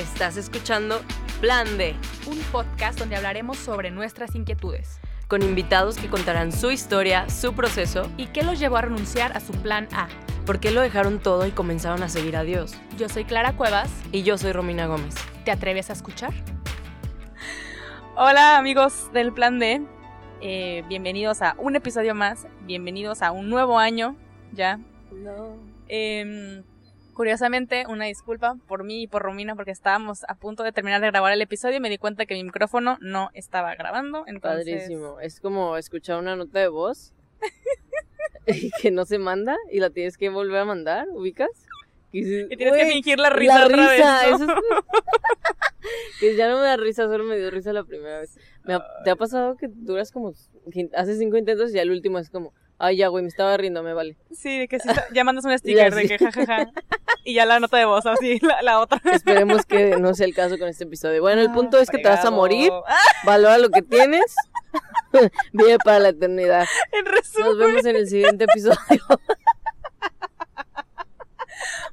Estás escuchando Plan D, un podcast donde hablaremos sobre nuestras inquietudes con invitados que contarán su historia, su proceso y qué los llevó a renunciar a su plan A. ¿Por qué lo dejaron todo y comenzaron a seguir a Dios? Yo soy Clara Cuevas. Y yo soy Romina Gómez. ¿Te atreves a escuchar? Hola amigos del Plan D. Eh, bienvenidos a un episodio más. Bienvenidos a un nuevo año. Ya. No. Em, curiosamente, una disculpa por mí y por Romina porque estábamos a punto de terminar de grabar el episodio y me di cuenta que mi micrófono no estaba grabando. Entonces... Padrísimo. Es como escuchar una nota de voz que no se manda y la tienes que volver a mandar, ¿ubicas? Y, tienes que fingir la risa otra vez. que ya no me da risa, solo me dio risa la primera vez. ¿Te ha pasado que duras como, haces cinco intentos y ya el último es como, ay ya güey, me estaba riendo, me vale? Sí, de que ya mandas un sticker de que jajaja. y ya la nota de voz, así, la, otra. Esperemos que no sea el caso con este episodio. Bueno, el punto es que te vas a morir, valora lo que tienes, vive para la eternidad. En resumen. Nos vemos en el siguiente episodio.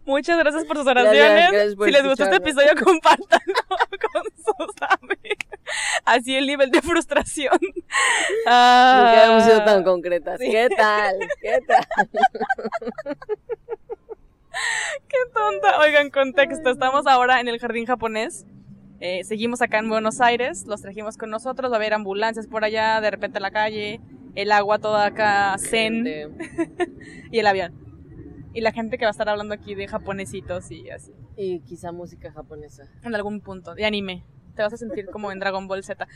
Muchas gracias por sus oraciones. si les gustó este episodio, compártanlo con sus amigos. Así el nivel de frustración. Nunca hemos sido tan concretas. ¿Qué tal? ¿Qué tal? Qué tonta. Oigan, contexto. Estamos ahora en el jardín japonés. Eh, seguimos acá en Buenos Aires. Los trajimos con nosotros. Va a haber ambulancias por allá. De repente la calle. El agua toda acá zen. y el avión. Y la gente que va a estar hablando aquí de japonesitos y así. Y quizá música japonesa. En algún punto. De anime. Te vas a sentir como en Dragon Ball Z.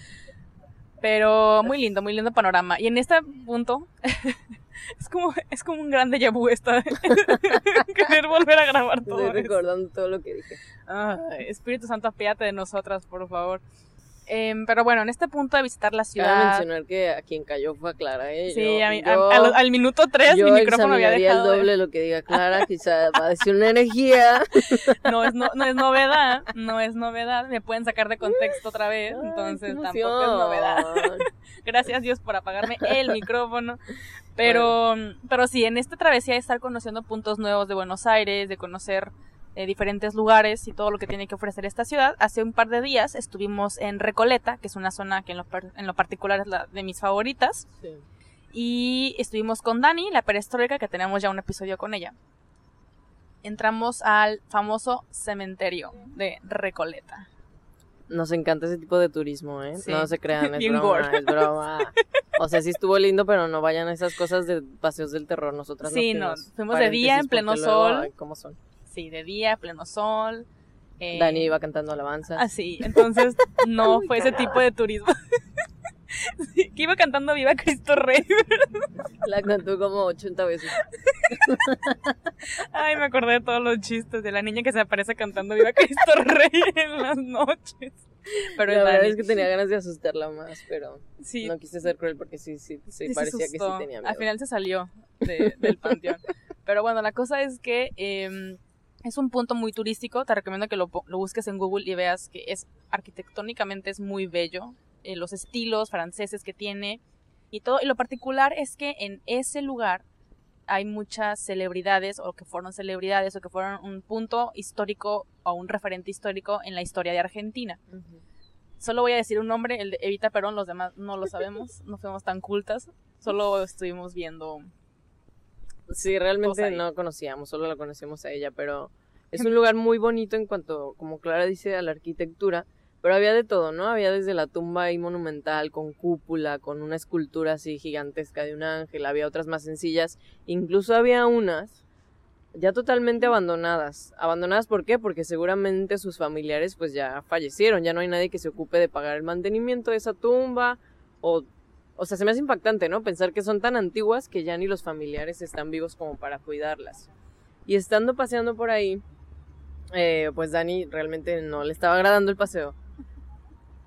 Pero muy lindo, muy lindo panorama. Y en este punto es como es como un gran déjà vu esta querer volver a grabar todo. Estoy recordando todo lo que dije. Espíritu Santo, apéate de nosotras, por favor. Em, pero bueno, en este punto de visitar la ciudad. Cabe mencionar que a quien cayó fue a Clara, ¿eh? Sí, al minuto 3 mi micrófono había dejado. el doble lo que diga Clara, quizá va a decir una energía. No es, no, es novedad, no es novedad. Me pueden sacar de contexto otra vez, entonces tampoco es novedad. Gracias Dios por apagarme el micrófono. Pero, pero sí, en esta travesía de estar conociendo puntos nuevos de Buenos Aires, de conocer eh, diferentes lugares y todo lo que tiene que ofrecer esta ciudad. Hace un par de días estuvimos en Recoleta, que es una zona que en lo, en lo particular es la de mis favoritas. Y estuvimos con Dani, la perestroika, que tenemos ya un episodio con ella. Entramos al famoso cementerio de Recoleta. Nos encanta ese tipo de turismo, ¿eh? No se crean, es broma, es broma. O sea, sí estuvo lindo, pero no vayan a esas cosas de paseos del terror. Nosotras sí, no, fuimos de día en pleno sol. ¿Cómo son? Sí, de día, pleno sol. Eh, Dani iba cantando alabanza. Así, ah, entonces no fue ese tipo de turismo. que iba cantando Viva Cristo Rey. La cantó como 80 veces. Ay, me acordé de todos los chistes de la niña que se aparece cantando Viva Cristo Rey en las noches. Pero la verdad es que tenía ganas de asustarla más, pero no quise ser cruel porque sí, sí, sí, parecía que sí tenía miedo. Al final se salió del panteón. Pero bueno, la cosa es que eh, es un punto muy turístico, te recomiendo que lo, busques en Google y veas que es arquitectónicamente es muy bello, eh, los estilos franceses que tiene y todo. Y lo particular es que en ese lugar hay muchas celebridades o que fueron celebridades o que fueron un punto histórico o un referente histórico en la historia de Argentina. Solo voy a decir un nombre, el de Evita Perón, los demás no lo sabemos, no fuimos tan cultas, solo estuvimos viendo Sí, realmente no conocíamos, solo la conocíamos a ella, pero es un lugar muy bonito en cuanto, como Clara dice, a la arquitectura. Pero había de todo, ¿no? Había desde la tumba ahí monumental, con cúpula, con una escultura así gigantesca de un ángel, había otras más sencillas, incluso había unas ya totalmente abandonadas. ¿Abandonadas por qué? Porque seguramente sus familiares pues ya fallecieron, ya no hay nadie que se ocupe de pagar el mantenimiento de esa tumba o o sea, se me hace impactante, ¿no? Pensar que son tan antiguas que ya ni los familiares están vivos como para cuidarlas. Y estando paseando por ahí, eh, pues Dani realmente no le estaba agradando el paseo.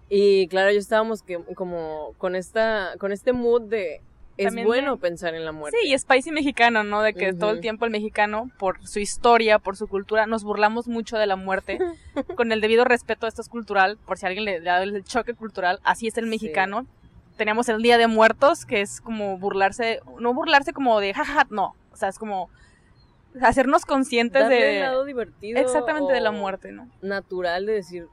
Y claro, yo estábamos que, como con, esta, con este mood de es bueno pensar en la muerte. Sí, y spicy mexicano, ¿no? De que todo el tiempo el mexicano, por su historia, por su cultura, nos burlamos mucho de la muerte, con el debido respeto, esto es cultural, por si alguien le da el choque cultural, así es el mexicano teníamos el Día de Muertos, que es como burlarse, no burlarse como de jaja, no, o sea, es como hacernos conscientes de... El lado divertido. Exactamente, de la muerte, ¿no? Natural de decir...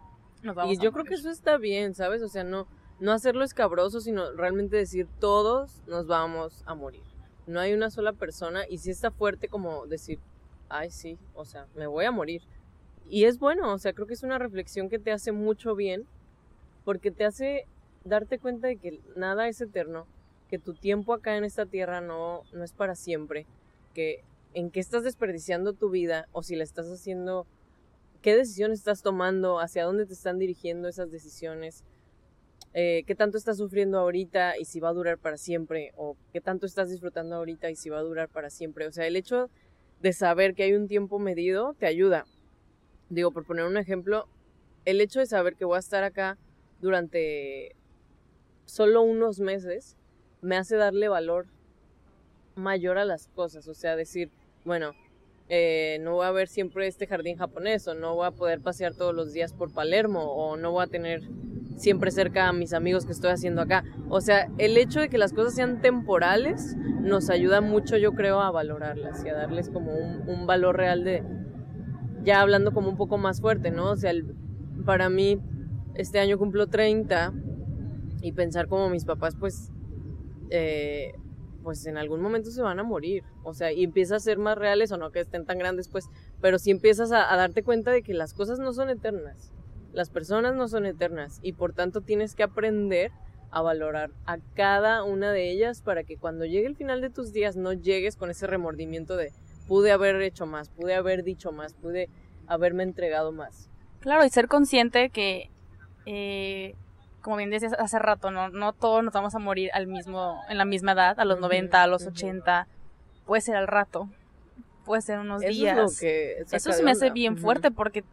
y yo creo que eso está bien, ¿sabes? O sea, no, no hacerlo escabroso, sino realmente decir todos nos vamos a morir. No hay una sola persona y si está fuerte como decir, ay sí, o sea, me voy a morir. Y es bueno, o sea, creo que es una reflexión que te hace mucho bien porque te hace darte cuenta de que nada es eterno, que tu tiempo acá en esta tierra no, no es para siempre, que en qué estás desperdiciando tu vida o si la estás haciendo, qué decisiones estás tomando, hacia dónde te están dirigiendo esas decisiones, eh, qué tanto estás sufriendo ahorita y si va a durar para siempre, o qué tanto estás disfrutando ahorita y si va a durar para siempre. O sea, el hecho de saber que hay un tiempo medido te ayuda. Digo, por poner un ejemplo, el hecho de saber que voy a estar acá durante solo unos meses me hace darle valor mayor a las cosas, o sea, decir, bueno, eh, no voy a ver siempre este jardín japonés, o no voy a poder pasear todos los días por Palermo, o no voy a tener siempre cerca a mis amigos que estoy haciendo acá. O sea, el hecho de que las cosas sean temporales nos ayuda mucho, yo creo, a valorarlas y a darles como un, valor real de, ya hablando como un poco más fuerte, ¿no? O sea, para mí, este año cumplo 30 y pensar como mis papás, pues, eh, pues en algún momento se van a morir. O sea, y empieza a ser más reales o no que estén tan grandes, pues, pero sí empiezas a, darte cuenta de que las cosas no son eternas. Las personas no son eternas y por tanto tienes que aprender a valorar a cada una de ellas para que cuando llegue el final de tus días no llegues con ese remordimiento de pude haber hecho más, pude haber dicho más, pude haberme entregado más. Claro, y ser consciente que eh, como bien decías hace rato, no, no todos nos vamos a morir al mismo, en la misma edad, a los 90, a los 80, puede ser al rato, puede ser unos días. Eso se me hace bien fuerte porque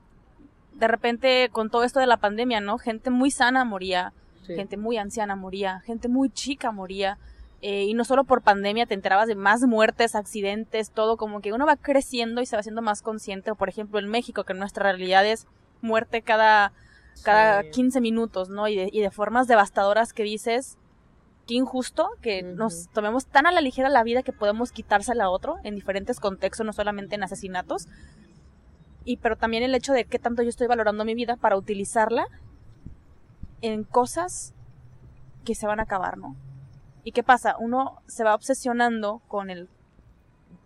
de repente con todo esto de la pandemia, ¿no? Gente muy sana moría, gente muy anciana moría, gente muy chica moría. Eh, y no solo por pandemia, te enterabas de más muertes, accidentes, todo, como que uno va creciendo y se va haciendo más consciente. Por ejemplo, en México, que nuestra realidad es muerte cada cada 15 minutos, ¿no? Y de, y de formas devastadoras que dices, qué injusto que nos tomemos tan a la ligera la vida que podemos quitársela a otro en diferentes contextos, no solamente en asesinatos. Y pero también el hecho de qué tanto yo estoy valorando mi vida para utilizarla en cosas que se van a acabar, ¿no? ¿Y qué pasa? Uno se va obsesionando con el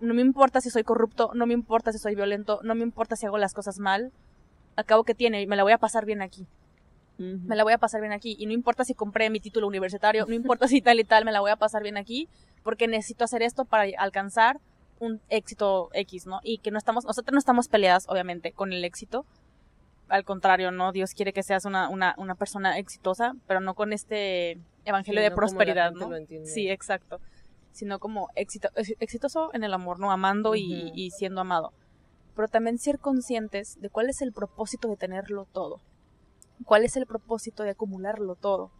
no me importa si soy corrupto, no me importa si soy violento, no me importa si hago las cosas mal, acabo que tiene, me la voy a pasar bien aquí. Me la voy a pasar bien aquí. Y no importa si compré mi título universitario, no importa si tal y tal, me la voy a pasar bien aquí, porque necesito hacer esto para alcanzar un éxito X, ¿no? Y que no estamos, nosotros no estamos peleadas, obviamente, con el éxito. Al contrario, ¿no? Dios quiere que seas una, una, una persona exitosa, pero no con este evangelio de prosperidad, ¿no? Sí, exacto. Sino como éxito, exitoso en el amor, ¿no? Amando y siendo amado pero también ser conscientes de cuál es el propósito de tenerlo todo, cuál es el propósito de acumularlo todo.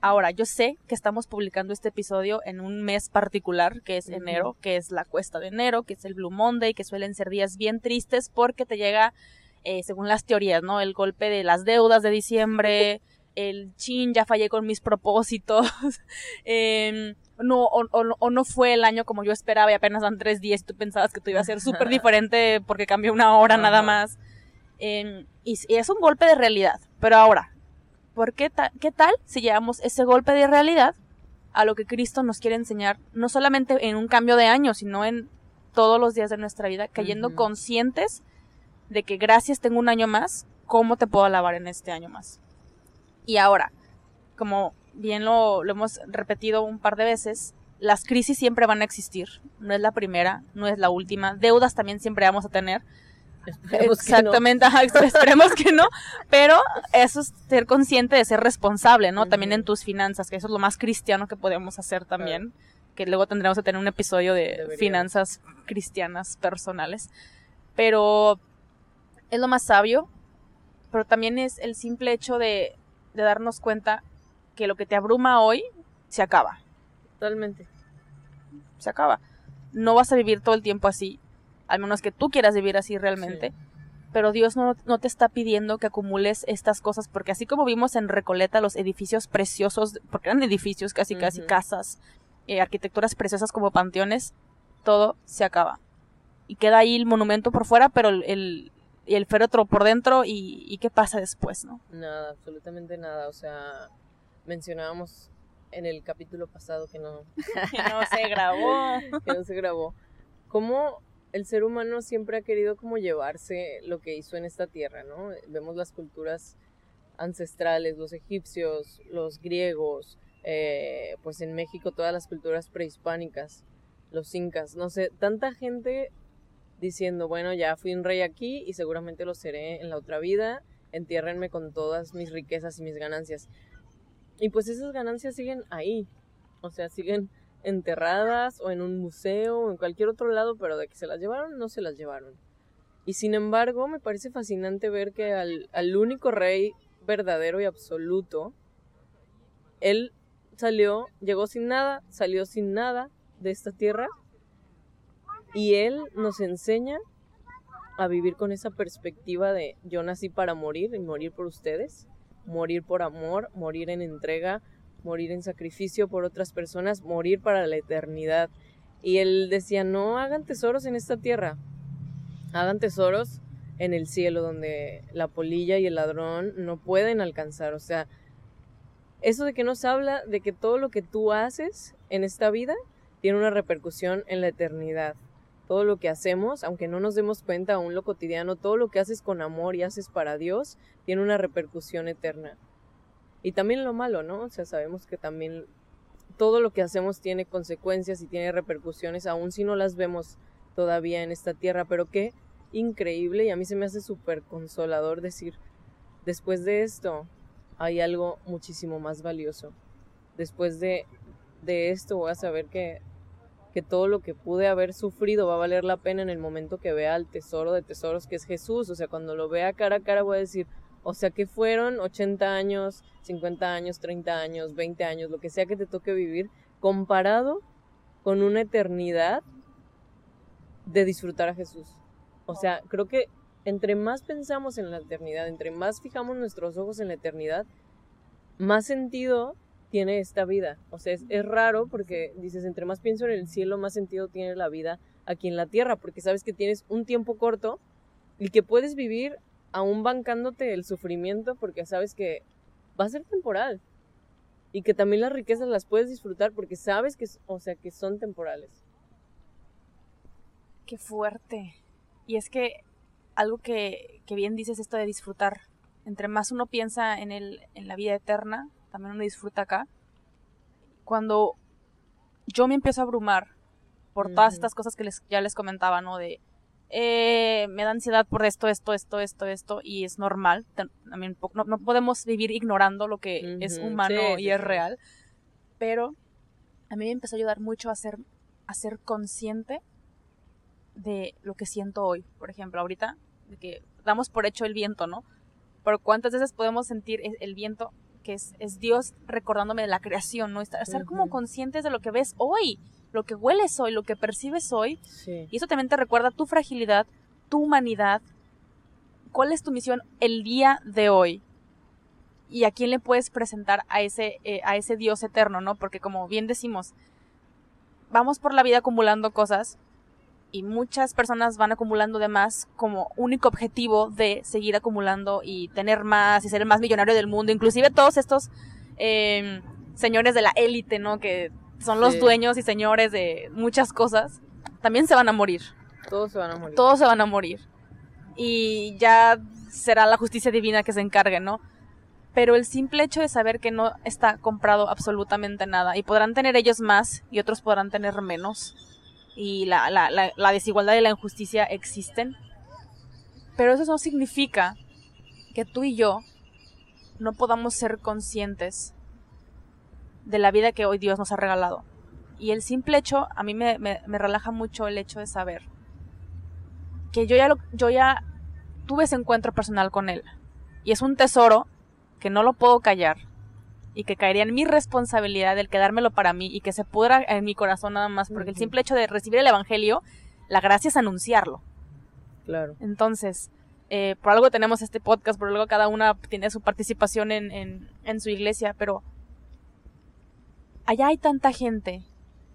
Ahora, yo sé que estamos publicando este episodio en un mes particular, que es enero, que es la cuesta de enero, que es el Blue Monday, que suelen ser días bien tristes porque te llega, eh, según las teorías, ¿no? El golpe de las deudas de diciembre, el chin, ya fallé con mis propósitos, eh, no, o, no fue el año como yo esperaba y apenas dan tres días y tú pensabas que tú iba a ser súper diferente porque cambió una hora nada más. Em, y, es un golpe de realidad. Pero ahora, ¿por qué, qué tal si llevamos ese golpe de realidad a lo que Cristo nos quiere enseñar, no solamente en un cambio de año, sino en todos los días de nuestra vida, cayendo conscientes de que gracias tengo un año más, ¿cómo te puedo alabar en este año más? Y ahora, como bien lo, hemos repetido un par de veces, las crisis siempre van a existir. No es la primera, no es la última. Deudas también siempre vamos a tener. Exactamente, esperemos que no, pero eso es ser consciente de ser responsable, ¿no? También en tus finanzas, que eso es lo más cristiano que podemos hacer también, que luego tendremos que tener un episodio de finanzas cristianas personales, pero es lo más sabio, pero también es el simple hecho de, de darnos cuenta que lo que te abruma hoy se acaba. Totalmente. Se acaba. No vas a vivir todo el tiempo así, al menos que tú quieras vivir así realmente. Pero Dios no, te está pidiendo que acumules estas cosas, porque así como vimos en Recoleta los edificios preciosos, porque eran edificios, casi casi casas, eh, arquitecturas preciosas como panteones, todo se acaba. y queda ahí el monumento por fuera, pero el, el féretro por dentro y, y qué pasa después, ¿no? Nada, absolutamente nada. O sea, mencionábamos en el capítulo pasado que no, que no se grabó. que no se grabó. Cómo el ser humano siempre ha querido como llevarse lo que hizo en esta tierra, ¿no? Vemos las culturas ancestrales, los egipcios, los griegos, eh, pues en México todas las culturas prehispánicas, los incas, no sé, tanta gente diciendo, bueno, ya fui un rey aquí y seguramente lo seré en la otra vida, entiérrenme con todas mis riquezas y mis ganancias. Y pues esas ganancias siguen ahí, o sea, siguen enterradas o en un museo o en cualquier otro lado, pero de que se las llevaron, no se las llevaron. Y sin embargo, me parece fascinante ver que al, al único rey verdadero y absoluto, él salió, llegó sin nada, salió sin nada de esta tierra y él nos enseña a vivir con esa perspectiva de yo nací para morir y morir por ustedes morir por amor, morir en entrega, morir en sacrificio por otras personas, morir para la eternidad. Y él decía, no hagan tesoros en esta tierra, hagan tesoros en el cielo donde la polilla y el ladrón no pueden alcanzar. O sea, eso de que nos habla de que todo lo que tú haces en esta vida tiene una repercusión en la eternidad todo lo que hacemos, aunque no nos demos cuenta aún lo cotidiano, todo lo que haces con amor y haces para Dios, tiene una repercusión eterna. Y también lo malo, ¿no? O sea, sabemos que también todo lo que hacemos tiene consecuencias y tiene repercusiones, aun si no las vemos todavía en esta tierra, pero qué increíble y a mí se me hace súper consolador decir, después de esto hay algo muchísimo más valioso. Después de, de esto voy a saber que que todo lo que pude haber sufrido va a valer la pena en el momento que vea al tesoro de tesoros que es Jesús. O sea, cuando lo vea cara a cara voy a decir, o sea, que fueron 80 años, 50 años, 30 años, 20 años, lo que sea que te toque vivir, comparado con una eternidad de disfrutar a Jesús. O sea, creo que entre más pensamos en la eternidad, entre más fijamos nuestros ojos en la eternidad, más sentido tiene esta vida. O sea, es, raro porque dices, entre más pienso en el cielo, más sentido tiene la vida aquí en la tierra, porque sabes que tienes un tiempo corto y que puedes vivir aún bancándote el sufrimiento porque sabes que va a ser temporal y que también las riquezas las puedes disfrutar porque sabes que, o sea, que son temporales. Qué fuerte. Y es que algo que, que bien dices esto de disfrutar. Entre más uno piensa en, el, en la vida eterna, también uno disfruta acá. Cuando yo me empiezo a abrumar por todas estas cosas que les, ya les comentaba, ¿no? De eh, me da ansiedad por esto, esto, esto, esto, esto, y es normal. También no, podemos vivir ignorando lo que es humano y es real. Pero a mí me empezó a ayudar mucho a ser, a ser consciente de lo que siento hoy. Por ejemplo, ahorita, de que damos por hecho el viento, ¿no? Pero cuántas veces podemos sentir el viento que es, Dios recordándome de la creación, ¿no? Estar, ser como conscientes de lo que ves hoy, lo que hueles hoy, lo que percibes hoy. Y eso también te recuerda tu fragilidad, tu humanidad. ¿Cuál es tu misión el día de hoy? Y a quién le puedes presentar a ese, eh, a ese Dios eterno, ¿no? Porque como bien decimos, vamos por la vida acumulando cosas, y muchas personas van acumulando de más como único objetivo de seguir acumulando y tener más y ser el más millonario del mundo. Inclusive todos estos em, señores de la élite, ¿no? Que son los dueños y señores de muchas cosas, también se van a morir. Todos se van a morir. Todos se van a morir. Y ya será la justicia divina que se encargue, ¿no? Pero el simple hecho de saber que no está comprado absolutamente nada y podrán tener ellos más y otros podrán tener menos y la, la, la, desigualdad y la injusticia existen. Pero eso no significa que tú y yo no podamos ser conscientes de la vida que hoy Dios nos ha regalado. Y el simple hecho, a mí me, me, relaja mucho el hecho de saber que yo ya, lo, yo ya tuve ese encuentro personal con Él. Y es un tesoro que no lo puedo callar y que caería en mi responsabilidad el quedármelo para mí y que se pudra en mi corazón nada más, porque el simple hecho de recibir el Evangelio, la gracia es anunciarlo. Claro. Entonces, eh, por algo tenemos este podcast, por algo cada una tiene su participación en, en, en su iglesia, pero allá hay tanta gente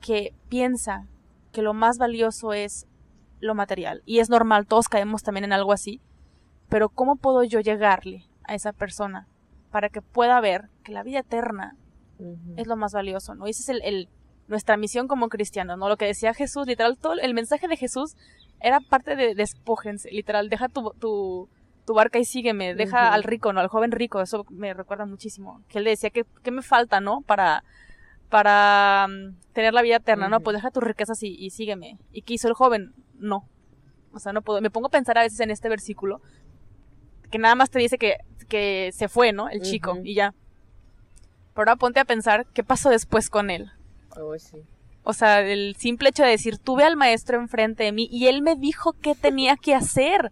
que piensa que lo más valioso es lo material. Y es normal, todos caemos también en algo así. Pero ¿cómo puedo yo llegarle a esa persona para que pueda ver que la vida eterna es lo más valioso, ¿no? Y ese es el, nuestra misión como cristianos, ¿no? Lo que decía Jesús, literal, todo el mensaje de Jesús era parte de despójense, literal, deja tu, tu, tu barca y sígueme, deja al rico, ¿no? Al joven rico, eso me recuerda muchísimo. Que él le decía, ¿qué, qué me falta, no? Para, para mm, tener la vida eterna, ¿no? Pues deja tus riquezas y, y sígueme. ¿Y qué hizo el joven? No. O sea, no puedo. Me pongo a pensar a veces en este versículo, que nada más te dice que, que se fue, ¿no? El chico, y ya. Pero ahora ponte a pensar qué pasó después con él. Oh, sí. O sea, el simple hecho de decir, tuve al maestro enfrente de mí y él me dijo qué tenía que hacer.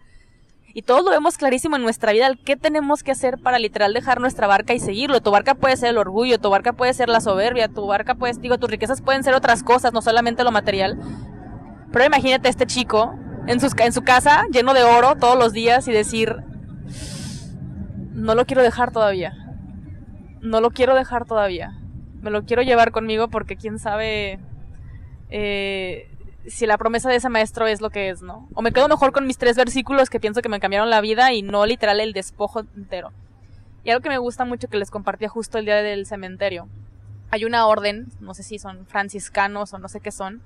Y todos lo vemos clarísimo en nuestra vida, el qué tenemos que hacer para literal dejar nuestra barca y seguirlo. Tu barca puede ser el orgullo, tu barca puede ser la soberbia, tu barca puede, digo, tus riquezas pueden ser otras cosas, no solamente lo material. Pero imagínate este chico en, sus, en su casa, lleno de oro todos los días y decir, no lo quiero dejar todavía. No lo quiero dejar todavía. Me lo quiero llevar conmigo porque quién sabe eh, si la promesa de ese maestro es lo que es, ¿no? O me quedo mejor con mis tres versículos que pienso que me cambiaron la vida y no literal el despojo entero. Y algo que me gusta mucho que les compartía justo el día del cementerio. Hay una orden, no sé si son franciscanos o no sé qué son,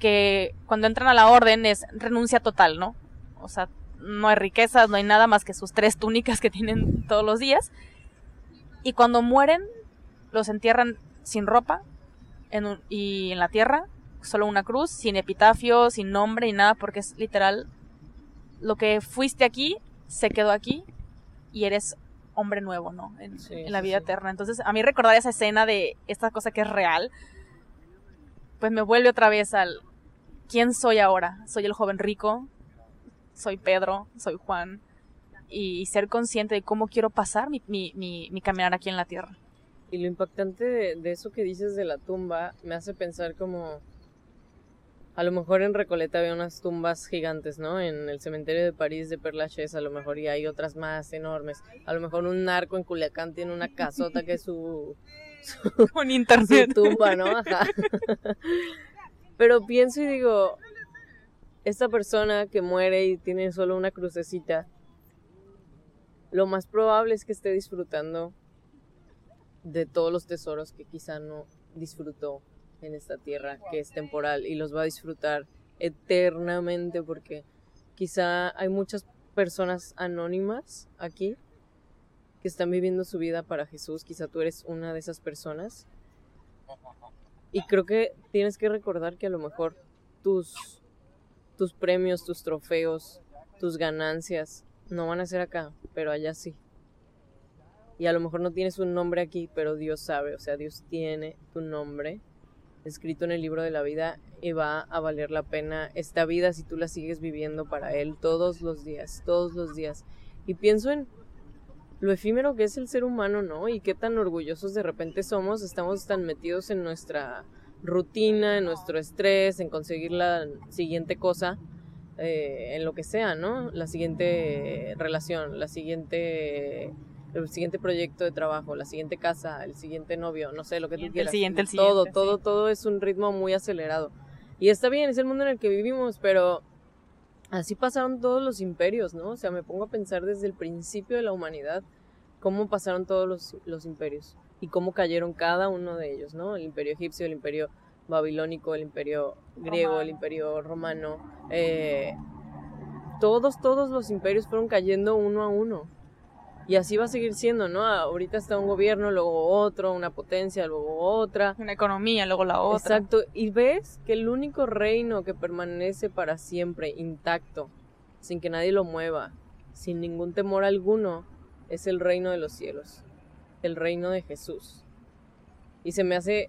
que cuando entran a la orden es renuncia total, ¿no? O sea, no hay riquezas, no hay nada más que sus tres túnicas que tienen todos los días. Y cuando mueren, los entierran sin ropa en y en la tierra, solo una cruz, sin epitafio, sin nombre ni nada, porque es literal, lo que fuiste aquí, se quedó aquí y eres hombre nuevo, ¿no? En, la vida eterna. Entonces, a mí recordar esa escena de esta cosa que es real, pues me vuelve otra vez al, quién soy ahora. Soy el joven rico, soy Pedro, soy Juan, y ser consciente de cómo quiero pasar mi, mi, mi, caminar aquí en la tierra. Y lo impactante de, eso que dices de la tumba me hace pensar como... A lo mejor en Recoleta había unas tumbas gigantes, ¿no? En el cementerio de París de Père Lachaise a lo mejor y hay otras más enormes. A lo mejor un narco en Culiacán tiene una casota que es su... Con internet. Su tumba, ¿no? Ajá. Pero pienso y digo, esta persona que muere y tiene solo una crucecita, lo más probable es que esté disfrutando de todos los tesoros que quizá no disfrutó en esta tierra, que es temporal, y los va a disfrutar eternamente porque quizá hay muchas personas anónimas aquí que están viviendo su vida para Jesús, quizá tú eres una de esas personas. Y creo que tienes que recordar que a lo mejor tus, tus premios, tus trofeos, tus ganancias no van a ser acá, pero allá sí. Y a lo mejor no tienes un nombre aquí, pero Dios sabe, o sea, Dios tiene tu nombre escrito en el libro de la vida y va a valer la pena esta vida si tú la sigues viviendo para Él todos los días, todos los días. Y pienso en lo efímero que es el ser humano, ¿no? Y qué tan orgullosos de repente somos, estamos tan metidos en nuestra rutina, en nuestro estrés, en conseguir la siguiente cosa, eh, en lo que sea, ¿no? La siguiente relación, la siguiente el siguiente proyecto de trabajo, la siguiente casa, el siguiente novio, no sé, lo que tú quieras. El siguiente, el siguiente. Todo, todo, todo es un ritmo muy acelerado. Y está bien, es el mundo en el que vivimos, pero así pasaron todos los imperios, ¿no? O sea, me pongo a pensar desde el principio de la humanidad cómo pasaron todos los, los imperios y cómo cayeron cada uno de ellos, ¿no? El imperio egipcio, el imperio babilónico, el imperio griego, el imperio romano. Eh, todos, todos los imperios fueron cayendo uno a uno. Y así va a seguir siendo, ¿no? Ahorita está un gobierno, luego otro, una potencia, luego otra. Una economía, luego la otra. Exacto. Y ves que el único reino que permanece para siempre intacto, sin que nadie lo mueva, sin ningún temor alguno, es el reino de los cielos, el reino de Jesús. Y se me hace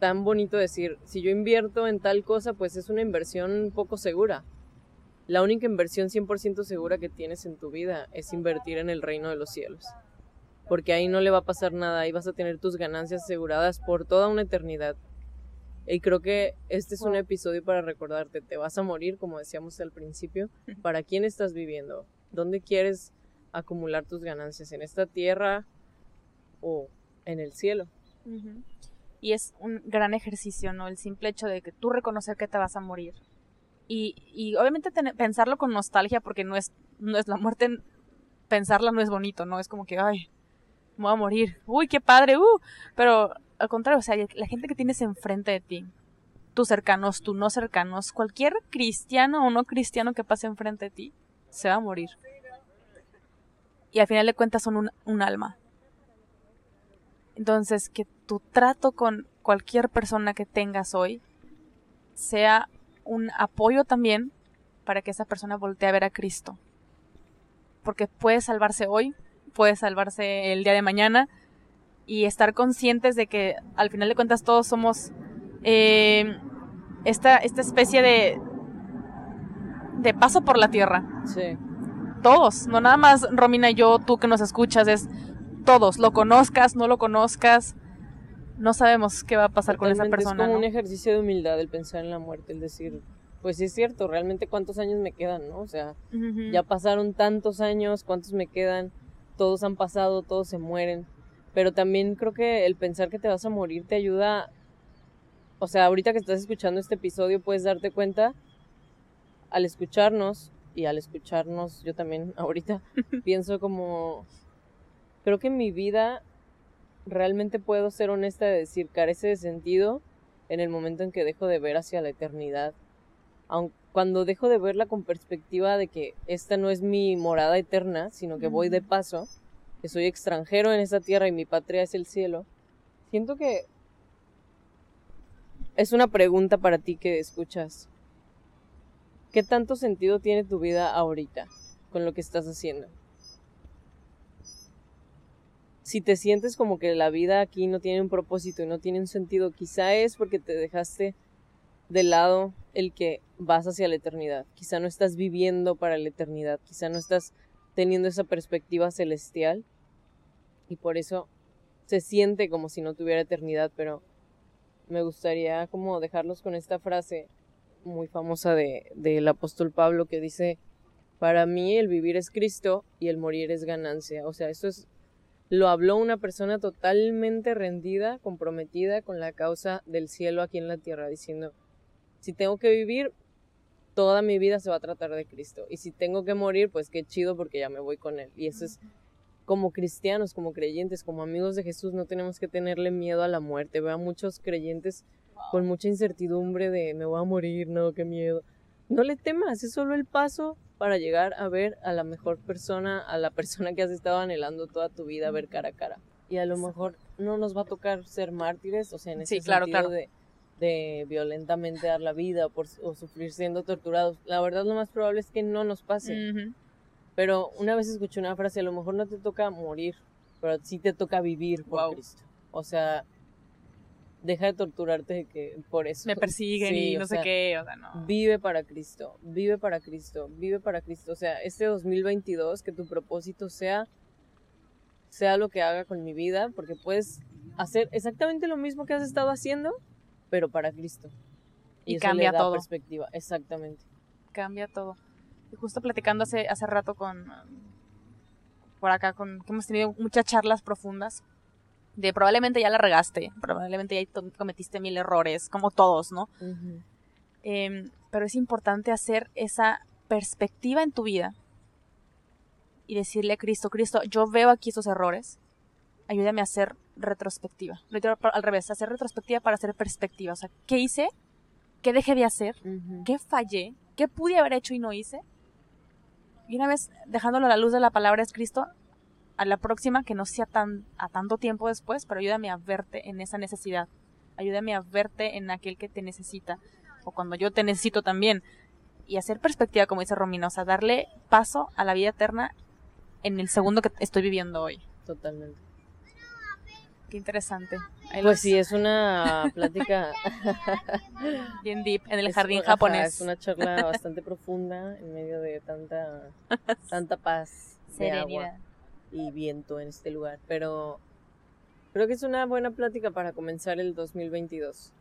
tan bonito decir, si yo invierto en tal cosa, pues es una inversión poco segura la única inversión 100% segura que tienes en tu vida es invertir en el reino de los cielos. Porque ahí no le va a pasar nada, ahí vas a tener tus ganancias aseguradas por toda una eternidad. Y creo que este es un episodio para recordarte, te vas a morir, como decíamos al principio, ¿para quién estás viviendo? ¿Dónde quieres acumular tus ganancias? ¿En esta tierra o en el cielo? Y es un gran ejercicio, ¿no? El simple hecho de que tú reconocer que te vas a morir Y, y obviamente pensarlo con nostalgia porque no es, no es la muerte, pensarla no es bonito, ¿no? Es como que, ay, me voy a morir, uy, qué padre, uh, pero al contrario, o sea, la gente que tienes enfrente de ti, tus cercanos, tus no cercanos, cualquier cristiano o no cristiano que pase enfrente de ti, se va a morir. Y al final de cuentas son un, alma. Entonces, que tu trato con cualquier persona que tengas hoy sea un apoyo también para que esa persona voltee a ver a Cristo. Porque puede salvarse hoy, puede salvarse el día de mañana y estar conscientes de que al final de cuentas todos somos eh, esta, esta especie de, de paso por la tierra. Sí. Todos, no nada más Romina y yo, tú que nos escuchas, es todos, lo conozcas, no lo conozcas, no sabemos qué va a pasar con esa persona. Es como un ejercicio de humildad el pensar en la muerte, el decir, pues sí es cierto, realmente cuántos años me quedan, ¿no? O sea, ya pasaron tantos años, cuántos me quedan, todos han pasado, todos se mueren. Pero también creo que el pensar que te vas a morir te ayuda, o sea, ahorita que estás escuchando este episodio puedes darte cuenta al escucharnos y al escucharnos yo también ahorita pienso como creo que mi vida realmente puedo ser honesta de decir carece de sentido en el momento en que dejo de ver hacia la eternidad. Aun cuando dejo de verla con perspectiva de que esta no es mi morada eterna, sino que voy de paso, que soy extranjero en esta tierra y mi patria es el cielo, siento que es una pregunta para ti que escuchas. ¿Qué tanto sentido tiene tu vida ahorita con lo que estás haciendo? si te sientes como que la vida aquí no tiene un propósito y no tiene un sentido, quizá es porque te dejaste de lado el que vas hacia la eternidad. Quizá no estás viviendo para la eternidad, quizá no estás teniendo esa perspectiva celestial y por eso se siente como si no tuviera eternidad, pero me gustaría como dejarlos con esta frase muy famosa de, del apóstol Pablo que dice, para mí el vivir es Cristo y el morir es ganancia. O sea, eso es lo habló una persona totalmente rendida, comprometida con la causa del cielo aquí en la tierra, diciendo, si tengo que vivir, toda mi vida se va a tratar de Cristo. Y si tengo que morir, pues qué chido porque ya me voy con Él. Y eso es como cristianos, como creyentes, como amigos de Jesús, no tenemos que tenerle miedo a la muerte. Veo a muchos creyentes con mucha incertidumbre de me voy a morir, no, qué miedo. No le temas, es solo el paso para llegar a ver a la mejor persona, a la persona que has estado anhelando toda tu vida ver cara a cara. Y a lo mejor no nos va a tocar ser mártires, o sea, en ese sentido De, de, violentamente dar la vida por, o sufrir siendo torturados. La verdad lo más probable es que no nos pase. Pero una vez escuché una frase, a lo mejor no te toca morir, pero sí te toca vivir por Cristo. O sea, deja de torturarte que por eso. Me persiguen y no sé qué, o sea, no. Vive para Cristo, vive para Cristo, vive para Cristo. O sea, este 2022 que tu propósito sea sea lo que haga con mi vida, porque puedes hacer exactamente lo mismo que has estado haciendo, pero para Cristo. Y, cambia todo. perspectiva, exactamente. Cambia todo. Y justo platicando hace hace rato con por acá con que hemos tenido muchas charlas profundas de probablemente ya la regaste, probablemente ya cometiste mil errores, como todos, ¿no? Em, pero es importante hacer esa perspectiva en tu vida y decirle a Cristo, Cristo, yo veo aquí esos errores, ayúdame a hacer retrospectiva. Al revés, hacer retrospectiva para hacer perspectiva. O sea, ¿qué hice? ¿Qué dejé de hacer? ¿Qué fallé? ¿Qué pude haber hecho y no hice? Y una vez dejándolo a la luz de la palabra es Cristo, a la próxima que no sea tan a tanto tiempo después, pero ayúdame a verte en esa necesidad. Ayúdame a verte en aquel que te necesita o cuando yo te necesito también y hacer perspectiva como dice Romina, o sea, darle paso a la vida eterna en el segundo que estoy viviendo hoy. Totalmente. Qué interesante. pues sí, es una plática bien deep en el jardín japonés. es una charla bastante profunda en medio de tanta tanta paz, serenidad y viento en este lugar. Pero creo que es una buena plática para comenzar el 2022.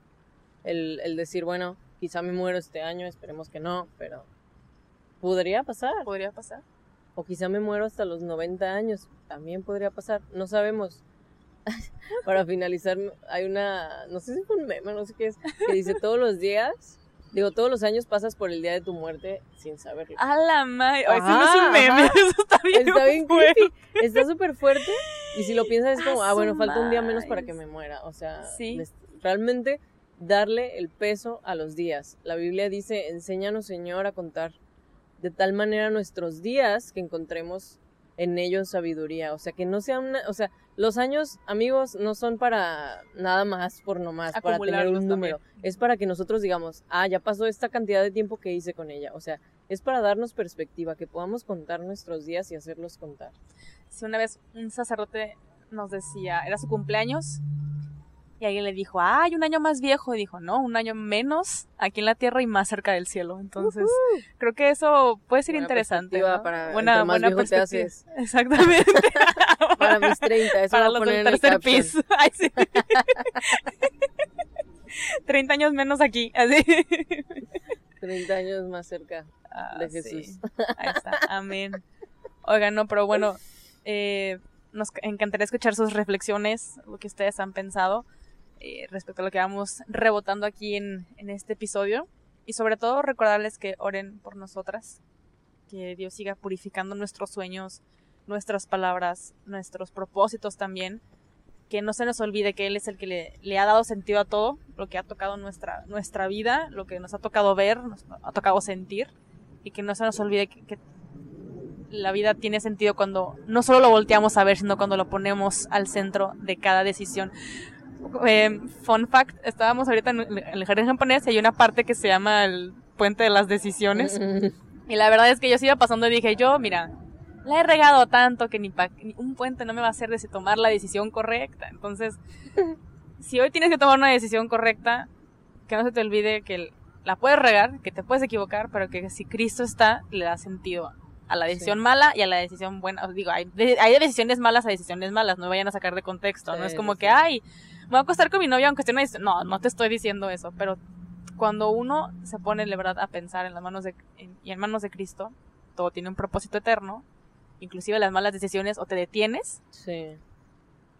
El, el decir, bueno, quizá me muero este año, esperemos que no, pero podría pasar. Podría pasar. O quizá me muero hasta los 90 años, también podría pasar, no sabemos. Para finalizar, hay una, no sé si fue un meme, no sé qué es, que dice todos los días Digo, todos los años pasas por el día de tu muerte sin saberlo. A la madre. Ay, no es un meme. Eso está bien. Está bien creepy. Está súper fuerte. Y si lo piensas es como, ah, bueno, falta un día menos para que me muera. O sea, realmente darle el peso a los días. La Biblia dice, enséñanos, Señor, a contar de tal manera nuestros días que encontremos en ellos sabiduría. O sea, que no sea una, o sea, los años, amigos, no son para nada más por nomás, para tener un número. Es para que nosotros digamos, ah, ya pasó esta cantidad de tiempo que hice con ella. O sea, es para darnos perspectiva, que podamos contar nuestros días y hacerlos contar. Si una vez un sacerdote nos decía, era su cumpleaños, y alguien le dijo, ay, un año más viejo. Y dijo, no, un año menos aquí en la tierra y más cerca del cielo. Entonces, creo que eso puede ser interesante. Para buena buena perspectiva. Exactamente. para mis 30, eso para los del tercer piso. Ay, sí. 30 años menos aquí, así. 30 años más cerca ah, de Jesús. Ahí está, amén. Oigan, no, pero bueno, eh, nos encantaría escuchar sus reflexiones, lo que ustedes han pensado. Eh, respecto a lo que vamos rebotando aquí en, en este episodio. Y sobre todo recordarles que oren por nosotras, que Dios siga purificando nuestros sueños, nuestras palabras, nuestros propósitos también, que no se nos olvide que Él es el que le, le, ha dado sentido a todo, lo que ha tocado nuestra, nuestra vida, lo que nos ha tocado ver, nos ha tocado sentir, y que no se nos olvide que, que la vida tiene sentido cuando no solo lo volteamos a ver, sino cuando lo ponemos al centro de cada decisión. Eh, fun fact, estábamos ahorita en el jardín japonés y hay una parte que se llama el puente de las decisiones. y la verdad es que yo se iba pasando y dije, yo, mira, la he regado tanto que ni, un puente no me va a hacer de tomar la decisión correcta. Entonces, si hoy tienes que tomar una decisión correcta, que no se te olvide que la puedes regar, que te puedes equivocar, pero que si Cristo está, le da sentido a la decisión mala y a la decisión buena. digo, hay, hay decisiones malas a decisiones malas, no vayan a sacar de contexto. no es como que, ay, voy a acostar con mi novia aunque esté una No, no te estoy diciendo eso, pero cuando uno se pone, de verdad, a pensar en las manos de, y en manos de Cristo, todo tiene un propósito eterno, inclusive las malas decisiones, o te detienes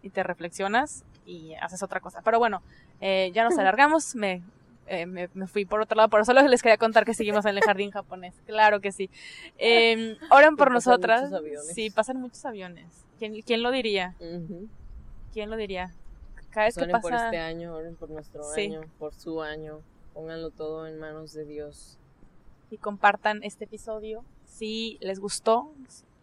y te reflexionas y haces otra cosa. Pero bueno, eh, ya nos alargamos, me, eh, me, fui por otro lado, pero solo les quería contar que seguimos en el jardín japonés, claro que sí. Eh, oren por nosotras. Sí, pasan muchos aviones. ¿Quién, quién lo diría? ¿Quién lo diría? Cada vez que pasa... por este año, oren por nuestro año, por su año. Pónganlo todo en manos de Dios. Y compartan este episodio. Si les gustó,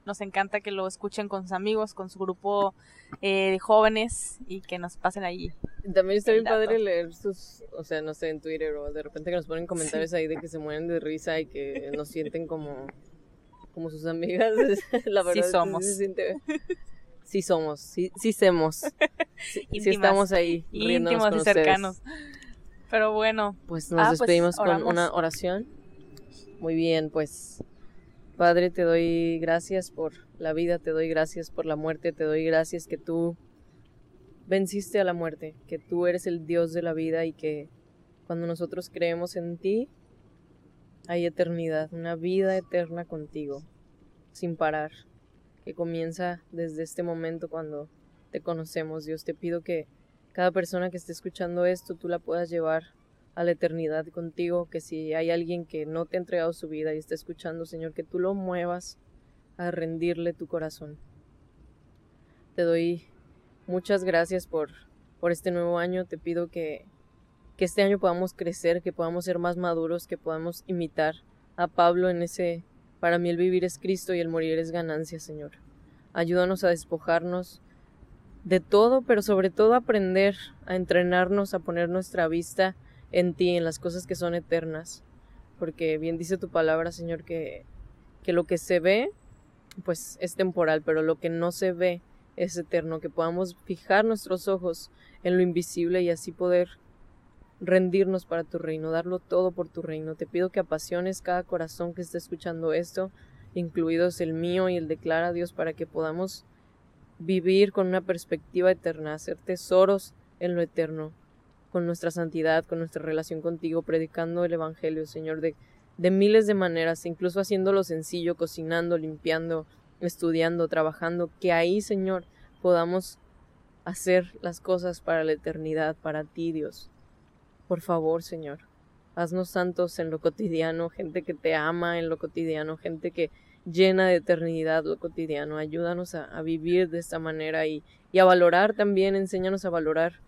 nos encanta que lo escuchen con sus amigos, con su grupo eh, de jóvenes y que nos pasen ahí. También está bien padre leer sus, o sea, no sé, en Twitter o de repente que nos ponen comentarios ahí de que se mueren de risa y que nos sienten como, como sus amigas. La verdad sí somos. Se siente, sí somos, sí, sí somos. Sí, estamos ahí. Íntimos y cercanos. Pero bueno. Pues nos ah, pues despedimos con una oración. Muy bien, pues Padre, te doy gracias por la vida, te doy gracias por la muerte, te doy gracias que tú venciste a la muerte, que tú eres el Dios de la vida y que cuando nosotros creemos en ti hay eternidad, una vida eterna contigo, sin parar que comienza desde este momento cuando te conocemos. Dios, te pido que cada persona que esté escuchando esto, tú la puedas llevar a la eternidad contigo, que si hay alguien que no te ha entregado su vida y está escuchando, Señor, que tú lo muevas a rendirle tu corazón. Te doy muchas gracias por, por este nuevo año, te pido que, que este año podamos crecer, que podamos ser más maduros, que podamos imitar a Pablo en ese para mí el vivir es Cristo y el morir es ganancia, Señor. Ayúdanos a despojarnos de todo, pero sobre todo aprender a entrenarnos, a poner nuestra vista en ti, en las cosas que son eternas. Porque bien dice tu palabra, Señor, que, que lo que se ve, pues es temporal, pero lo que no se ve es eterno, que podamos fijar nuestros ojos en lo invisible y así poder rendirnos para tu reino, darlo todo por tu reino. Te pido que apasiones cada corazón que esté escuchando esto, incluidos el mío y el de Clara, Dios, para que podamos vivir con una perspectiva eterna, hacer tesoros en lo eterno, con nuestra santidad, con nuestra relación contigo, predicando el Evangelio, Señor, de, de miles de maneras, incluso haciéndolo sencillo, cocinando, limpiando, estudiando, trabajando, que ahí, Señor, podamos hacer las cosas para la eternidad, para ti, Dios. Por favor, Señor, Haznos santos en lo cotidiano, gente que te ama en lo cotidiano, gente que llena de eternidad lo cotidiano. Ayúdanos a, vivir de esta manera y, y a valorar también, enséñanos a valorar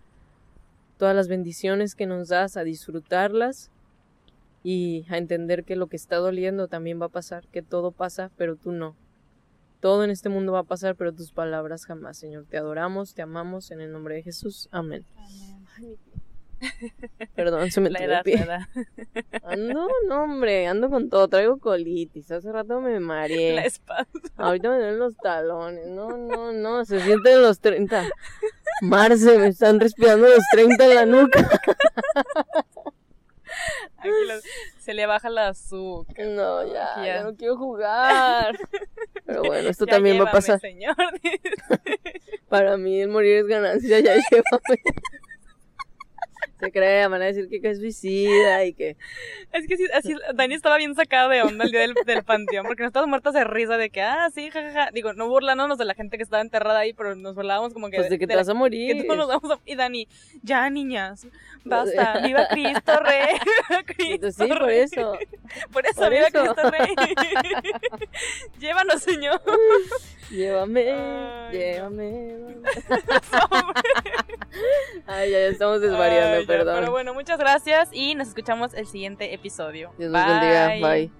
todas las bendiciones que nos das, a disfrutarlas y a entender que lo que está doliendo también va a pasar, que todo pasa, pero tú no. Todo en este mundo va a pasar, pero tus palabras jamás, Señor. Te adoramos, te amamos en el nombre de Jesús. Amén. Perdón, se me la el pie. Ando, no, hombre, ando con todo. Traigo colitis. Hace rato me mareé. La espalda. Ahorita me duelen los talones. No, no, no. Se sienten los 30. Marce, me están respirando los 30 en la nuca. se le baja la azúcar. No, ya, ya, no quiero jugar. Pero bueno, esto también va a pasar. Señor. Para mí el morir es ganancia, ya llévame se cree, van a decir que, es suicida y que... Es que así, Dani estaba bien sacada de onda el día del, del panteón, porque nos estábamos muertas de risa de que, ah, sí, jajaja. Digo, no burlándonos de la gente que estaba enterrada ahí, pero nos burlábamos como que... Pues de que te vas a morir. Que todos nos vamos a... Y Dani, ya, niñas, basta, viva Cristo Rey, Cristo Sí, por eso. Por eso, viva Cristo Rey. Llévanos, Señor. Llévame, llévame. Ay, ya, estamos desvariando, perdón. pero bueno, muchas gracias y nos escuchamos el siguiente episodio. Dios Bye. bendiga. Bye.